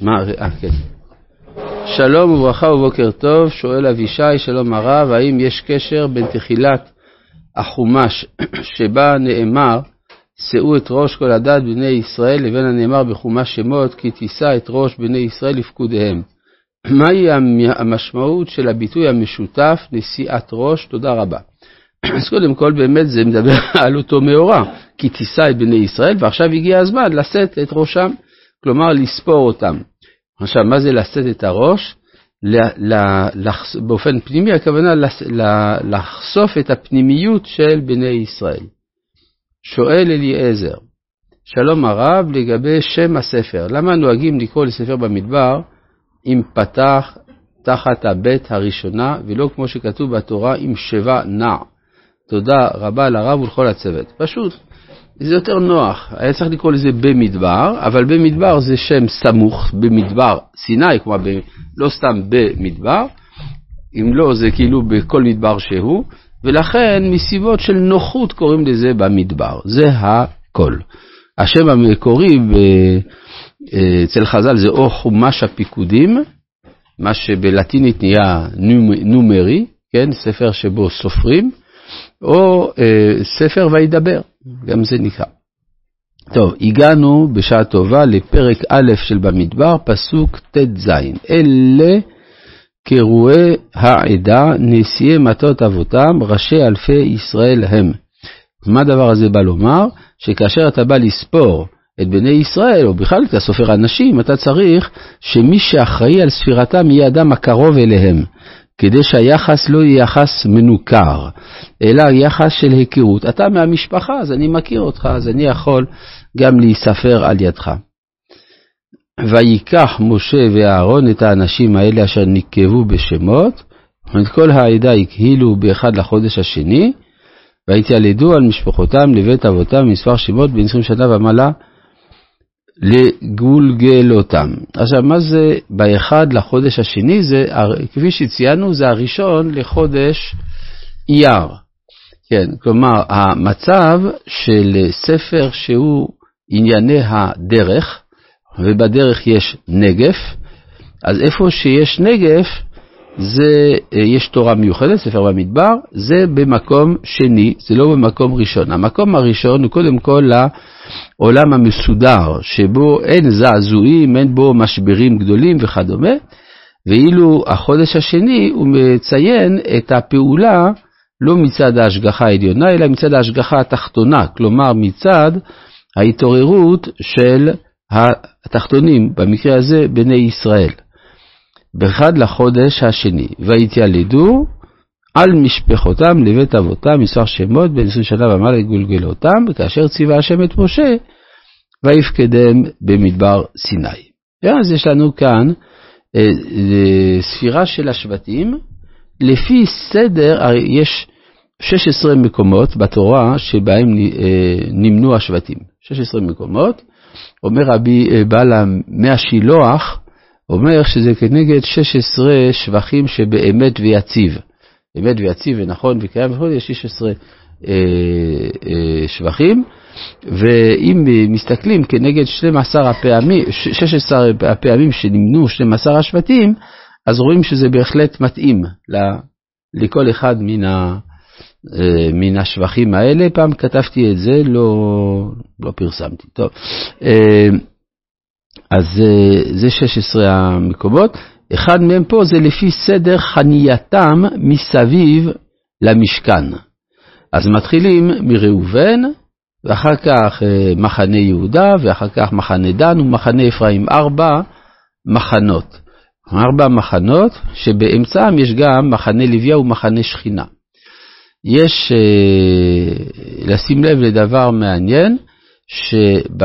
מה, אה, כן. שלום וברכה ובוקר טוב, שואל אבישי, שלום הרב, האם יש קשר בין תחילת החומש שבה נאמר, שאו את ראש כל הדת בני ישראל, לבין הנאמר בחומש שמות, כי תישא את ראש בני ישראל לפקודיהם. מהי המשמעות של הביטוי המשותף נשיאת ראש? תודה רבה. אז קודם כל באמת זה מדבר על אותו מאורע, כי תישא את בני ישראל, ועכשיו הגיע הזמן לשאת את ראשם, כלומר לספור אותם. עכשיו, מה זה לשאת את הראש? באופן פנימי, הכוונה לחשוף את הפנימיות של בני ישראל. שואל אליעזר, שלום הרב, לגבי שם הספר, למה נוהגים לקרוא לספר במדבר אם פתח תחת הבית הראשונה, ולא כמו שכתוב בתורה עם שבע נע? תודה רבה לרב ולכל הצוות. פשוט, זה יותר נוח. היה צריך לקרוא לזה במדבר, אבל במדבר זה שם סמוך, במדבר סיני, כלומר ב, לא סתם במדבר, אם לא זה כאילו בכל מדבר שהוא, ולכן מסיבות של נוחות קוראים לזה במדבר. זה הכל. השם המקורי אצל חז"ל זה או חומש הפיקודים, מה שבלטינית נהיה נומרי, כן, ספר שבו סופרים, או אה, ספר וידבר, גם זה נקרא. טוב, הגענו בשעה טובה לפרק א' של במדבר, פסוק ט"ז. אלה קרואי העדה, נשיאי מטות אבותם, ראשי אלפי ישראל הם. מה הדבר הזה בא לומר? שכאשר אתה בא לספור את בני ישראל, או בכלל אתה סופר אנשים, אתה צריך שמי שאחראי על ספירתם יהיה אדם הקרוב אליהם. כדי שהיחס לא יהיה יחס מנוכר, אלא יחס של היכרות. אתה מהמשפחה, אז אני מכיר אותך, אז אני יכול גם להיספר על ידך. ויקח משה ואהרון את האנשים האלה אשר נקבו בשמות, ואת כל העדה הקהילו באחד לחודש השני, והתיילדו על משפחותם לבית אבותם מספר שמות בין 20 שנה ומעלה לגולגל אותם. עכשיו, מה זה באחד לחודש השני? זה, כפי שציינו, זה הראשון לחודש אייר. כן, כלומר, המצב של ספר שהוא ענייני הדרך, ובדרך יש נגף, אז איפה שיש נגף, זה, אה, יש תורה מיוחדת, ספר במדבר, זה במקום שני, זה לא במקום ראשון. המקום הראשון הוא קודם כל לעולם המסודר, שבו אין זעזועים, אין בו משברים גדולים וכדומה, ואילו החודש השני הוא מציין את הפעולה לא מצד ההשגחה העליונה, אלא מצד ההשגחה התחתונה, כלומר מצד ההתעוררות של התחתונים, במקרה הזה בני ישראל. באחד לחודש השני, ויתיילדו על משפחותם לבית אבותם, מספר שמות, בין עשרים שנה ומעלה יגולגל אותם, וכאשר ציווה השם את משה, ויפקדם במדבר סיני. ואז יש לנו כאן אה, אה, ספירה של השבטים, לפי סדר, הרי יש 16 מקומות בתורה שבהם אה, נמנו השבטים. 16 מקומות. אומר רבי בעל מהשילוח, אומר שזה כנגד 16 שבחים שבאמת ויציב. אמת ויציב ונכון וקיים וכו', יש 16 אה, אה, שבחים, ואם מסתכלים כנגד 12 הפעמים, 16 הפעמים שנמנו 12 השבטים, אז רואים שזה בהחלט מתאים לכל אחד מן, ה, אה, מן השבחים האלה. פעם כתבתי את זה, לא, לא פרסמתי. טוב. אה, אז אה, זה 16 המקומות. אחד מהם פה זה לפי סדר חנייתם מסביב למשכן. אז מתחילים מראובן, ואחר כך אה, מחנה יהודה, ואחר כך מחנה דן ומחנה אפרים. ארבע מחנות. ארבע מחנות, שבאמצעם יש גם מחנה לוויה ומחנה שכינה. יש אה, לשים לב לדבר מעניין, שב...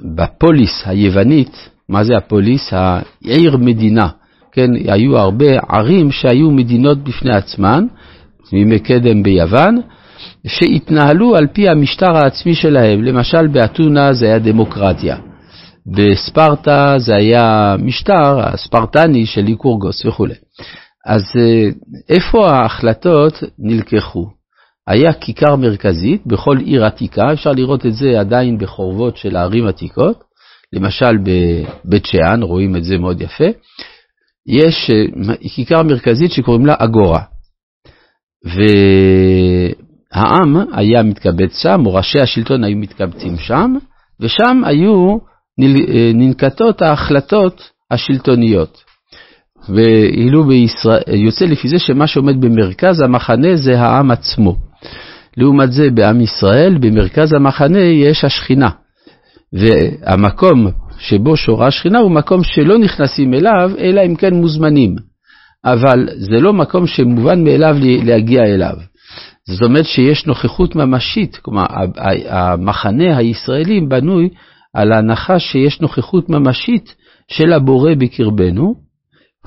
בפוליס היוונית, מה זה הפוליס? העיר מדינה, כן, היו הרבה ערים שהיו מדינות בפני עצמן, מימי קדם ביוון, שהתנהלו על פי המשטר העצמי שלהם. למשל באתונה זה היה דמוקרטיה, בספרטה זה היה משטר הספרטני של ליקורגוס וכו'. אז אה, איפה ההחלטות נלקחו? היה כיכר מרכזית בכל עיר עתיקה, אפשר לראות את זה עדיין בחורבות של הערים עתיקות, למשל בבית שאן, רואים את זה מאוד יפה, יש כיכר מרכזית שקוראים לה אגורה. והעם היה מתקבץ שם, או ראשי השלטון היו מתקבצים שם, ושם היו ננקטות ההחלטות השלטוניות. ואילו בישראל, יוצא לפי זה שמה שעומד במרכז המחנה זה העם עצמו. לעומת זה בעם ישראל, במרכז המחנה יש השכינה. והמקום שבו שורה השכינה הוא מקום שלא נכנסים אליו, אלא אם כן מוזמנים. אבל זה לא מקום שמובן מאליו להגיע אליו. זאת אומרת שיש נוכחות ממשית, כלומר המחנה הישראלי בנוי על ההנחה שיש נוכחות ממשית של הבורא בקרבנו,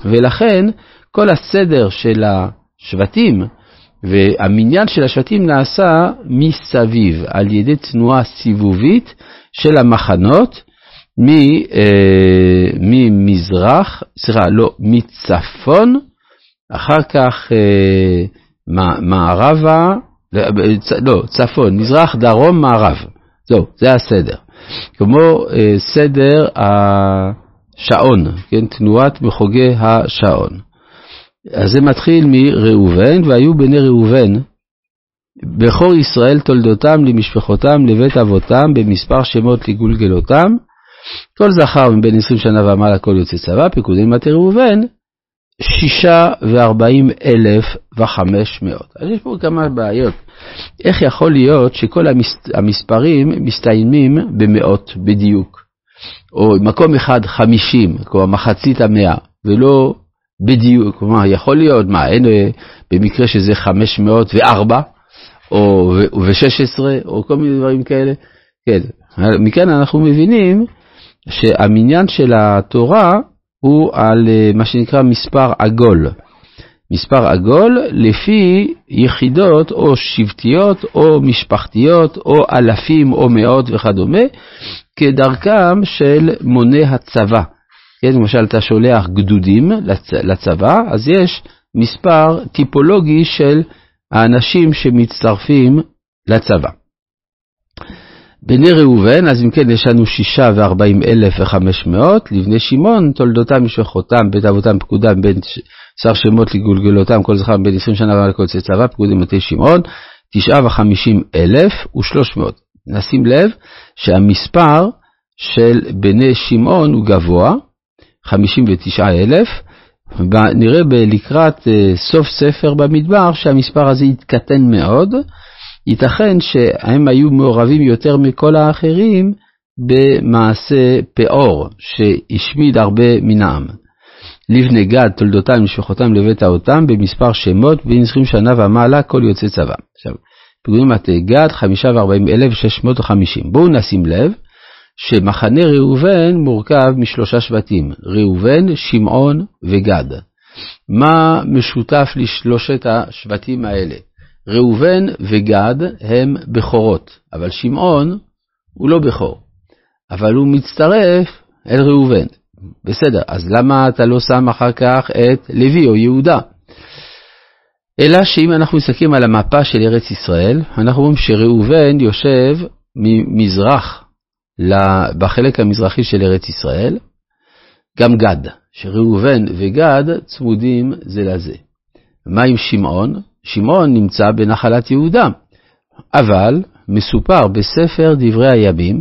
ולכן כל הסדר של השבטים והמניין של השבטים נעשה מסביב, על ידי תנועה סיבובית של המחנות אה, ממזרח, סליחה, לא, מצפון, אחר כך אה, מערבה, לא, צפון, מזרח, דרום, מערב. זהו, זה הסדר. כמו אה, סדר השעון, כן, תנועת מחוגי השעון. אז זה מתחיל מראובן, והיו בני ראובן, בכור ישראל תולדותם למשפחותם לבית אבותם, במספר שמות לגולגלותם. כל זכר מבין עשרים שנה ומעלה כל יוצא צבא, פיקודי מטה ראובן, שישה וארבעים אלף וחמש מאות. אז יש פה כמה בעיות. איך יכול להיות שכל המספרים מסתיימים במאות בדיוק? או מקום אחד חמישים, כלומר מחצית המאה, ולא בדיוק, כלומר יכול להיות, מה, אין במקרה שזה 504 או ו-16 או כל מיני דברים כאלה, כן, מכאן אנחנו מבינים שהמניין של התורה הוא על אה, מה שנקרא מספר עגול. מספר עגול לפי יחידות או שבטיות או משפחתיות או אלפים או מאות וכדומה, כדרכם של מוני הצבא. כן, למשל אתה שולח גדודים לצ... לצבא, אז יש מספר טיפולוגי של האנשים שמצטרפים לצבא. בני ראובן, אז אם כן יש לנו שישה וארבעים אלף וחמש מאות, לבני שמעון, תולדותם, משפחותם, בית אבותם, פקודם, בין שר שמות לגולגלותם, כל זכר בין עשרים שנה ועל יוצא צבא, פקודים מטה שמעון, תשעה וחמישים אלף ושלוש מאות. נשים לב שהמספר של בני שמעון הוא גבוה, 59,000, נראה לקראת סוף ספר במדבר שהמספר הזה יתקטן מאוד, ייתכן שהם היו מעורבים יותר מכל האחרים במעשה פאור, שהשמיד הרבה מן העם. לבני גד, תולדותם ומשפחותם לבית האותם, במספר שמות, בין 20 שנה ומעלה, כל יוצא צבא. עכשיו, פיגועים מטה גד, 540,650. בואו נשים לב שמחנה ראובן מורכב משלושה שבטים, ראובן, שמעון וגד. מה משותף לשלושת השבטים האלה? ראובן וגד הם בכורות, אבל שמעון הוא לא בכור, אבל הוא מצטרף אל ראובן. בסדר, אז למה אתה לא שם אחר כך את לוי או יהודה? אלא שאם אנחנו מסתכלים על המפה של ארץ ישראל, אנחנו רואים שראובן יושב ממזרח בחלק המזרחי של ארץ ישראל, גם גד, שראובן וגד צמודים זה לזה. מה עם שמעון? שמעון נמצא בנחלת יהודה, אבל מסופר בספר דברי הימים,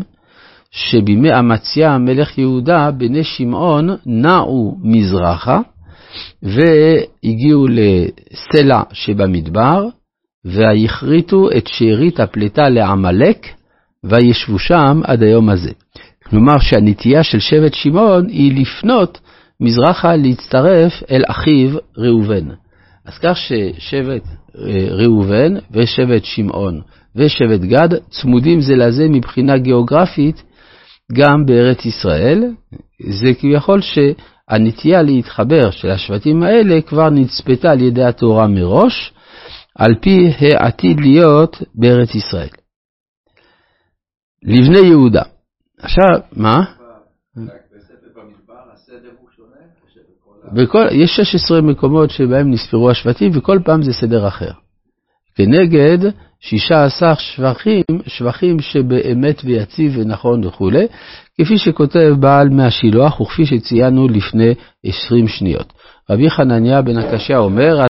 שבימי אמציה מלך יהודה, בני שמעון נעו מזרחה, והגיעו לסלע שבמדבר, והכריתו את שארית הפליטה לעמלק, וישבו שם עד היום הזה. כלומר שהנטייה של שבט שמעון היא לפנות מזרחה להצטרף אל אחיו ראובן. אז כך ששבט אה, ראובן ושבט שמעון ושבט גד צמודים זה לזה מבחינה גיאוגרפית גם בארץ ישראל. זה כביכול שהנטייה להתחבר של השבטים האלה כבר נצפתה על ידי התורה מראש, על פי העתיד להיות בארץ ישראל. לבני יהודה. עכשיו, מה? בכל, יש 16 מקומות שבהם נספרו השבטים וכל פעם זה סדר אחר. כנגד שישה עשר שבחים, שבחים שבאמת ויציב ונכון וכולי, כפי שכותב בעל מהשילוח וכפי שציינו לפני עשרים שניות. רבי חנניה בן הקשיא אומר,